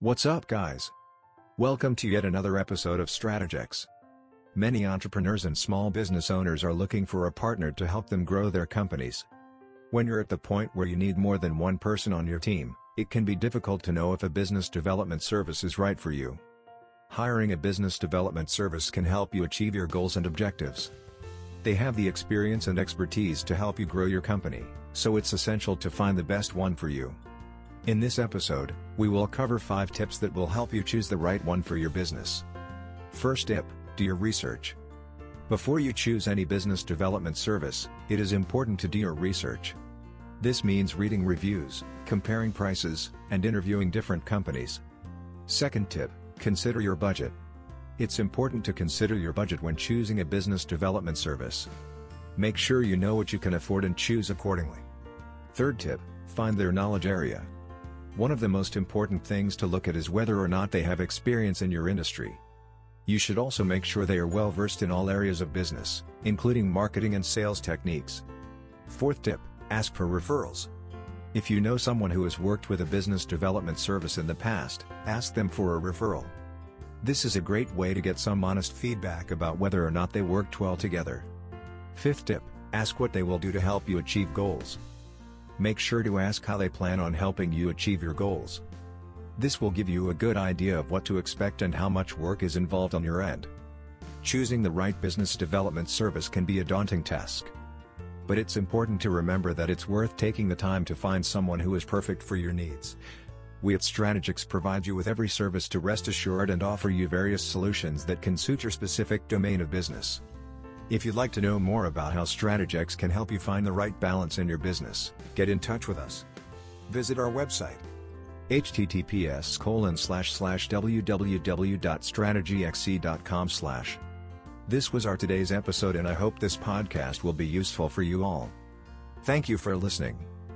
What's up, guys? Welcome to yet another episode of Strategex. Many entrepreneurs and small business owners are looking for a partner to help them grow their companies. When you're at the point where you need more than one person on your team, it can be difficult to know if a business development service is right for you. Hiring a business development service can help you achieve your goals and objectives. They have the experience and expertise to help you grow your company, so it's essential to find the best one for you. In this episode, we will cover 5 tips that will help you choose the right one for your business. First tip, do your research. Before you choose any business development service, it is important to do your research. This means reading reviews, comparing prices, and interviewing different companies. Second tip, consider your budget. It's important to consider your budget when choosing a business development service. Make sure you know what you can afford and choose accordingly. Third tip, find their knowledge area. One of the most important things to look at is whether or not they have experience in your industry. You should also make sure they are well versed in all areas of business, including marketing and sales techniques. Fourth tip, ask for referrals. If you know someone who has worked with a business development service in the past, ask them for a referral. This is a great way to get some honest feedback about whether or not they worked well together. Fifth tip, ask what they will do to help you achieve goals. Make sure to ask how they plan on helping you achieve your goals. This will give you a good idea of what to expect and how much work is involved on your end. Choosing the right business development service can be a daunting task. But it's important to remember that it's worth taking the time to find someone who is perfect for your needs. We at Strategex provide you with every service to rest assured and offer you various solutions that can suit your specific domain of business. If you'd like to know more about how Strategex can help you find the right balance in your business, get in touch with us. Visit our website https slash. This was our today's episode and I hope this podcast will be useful for you all. Thank you for listening.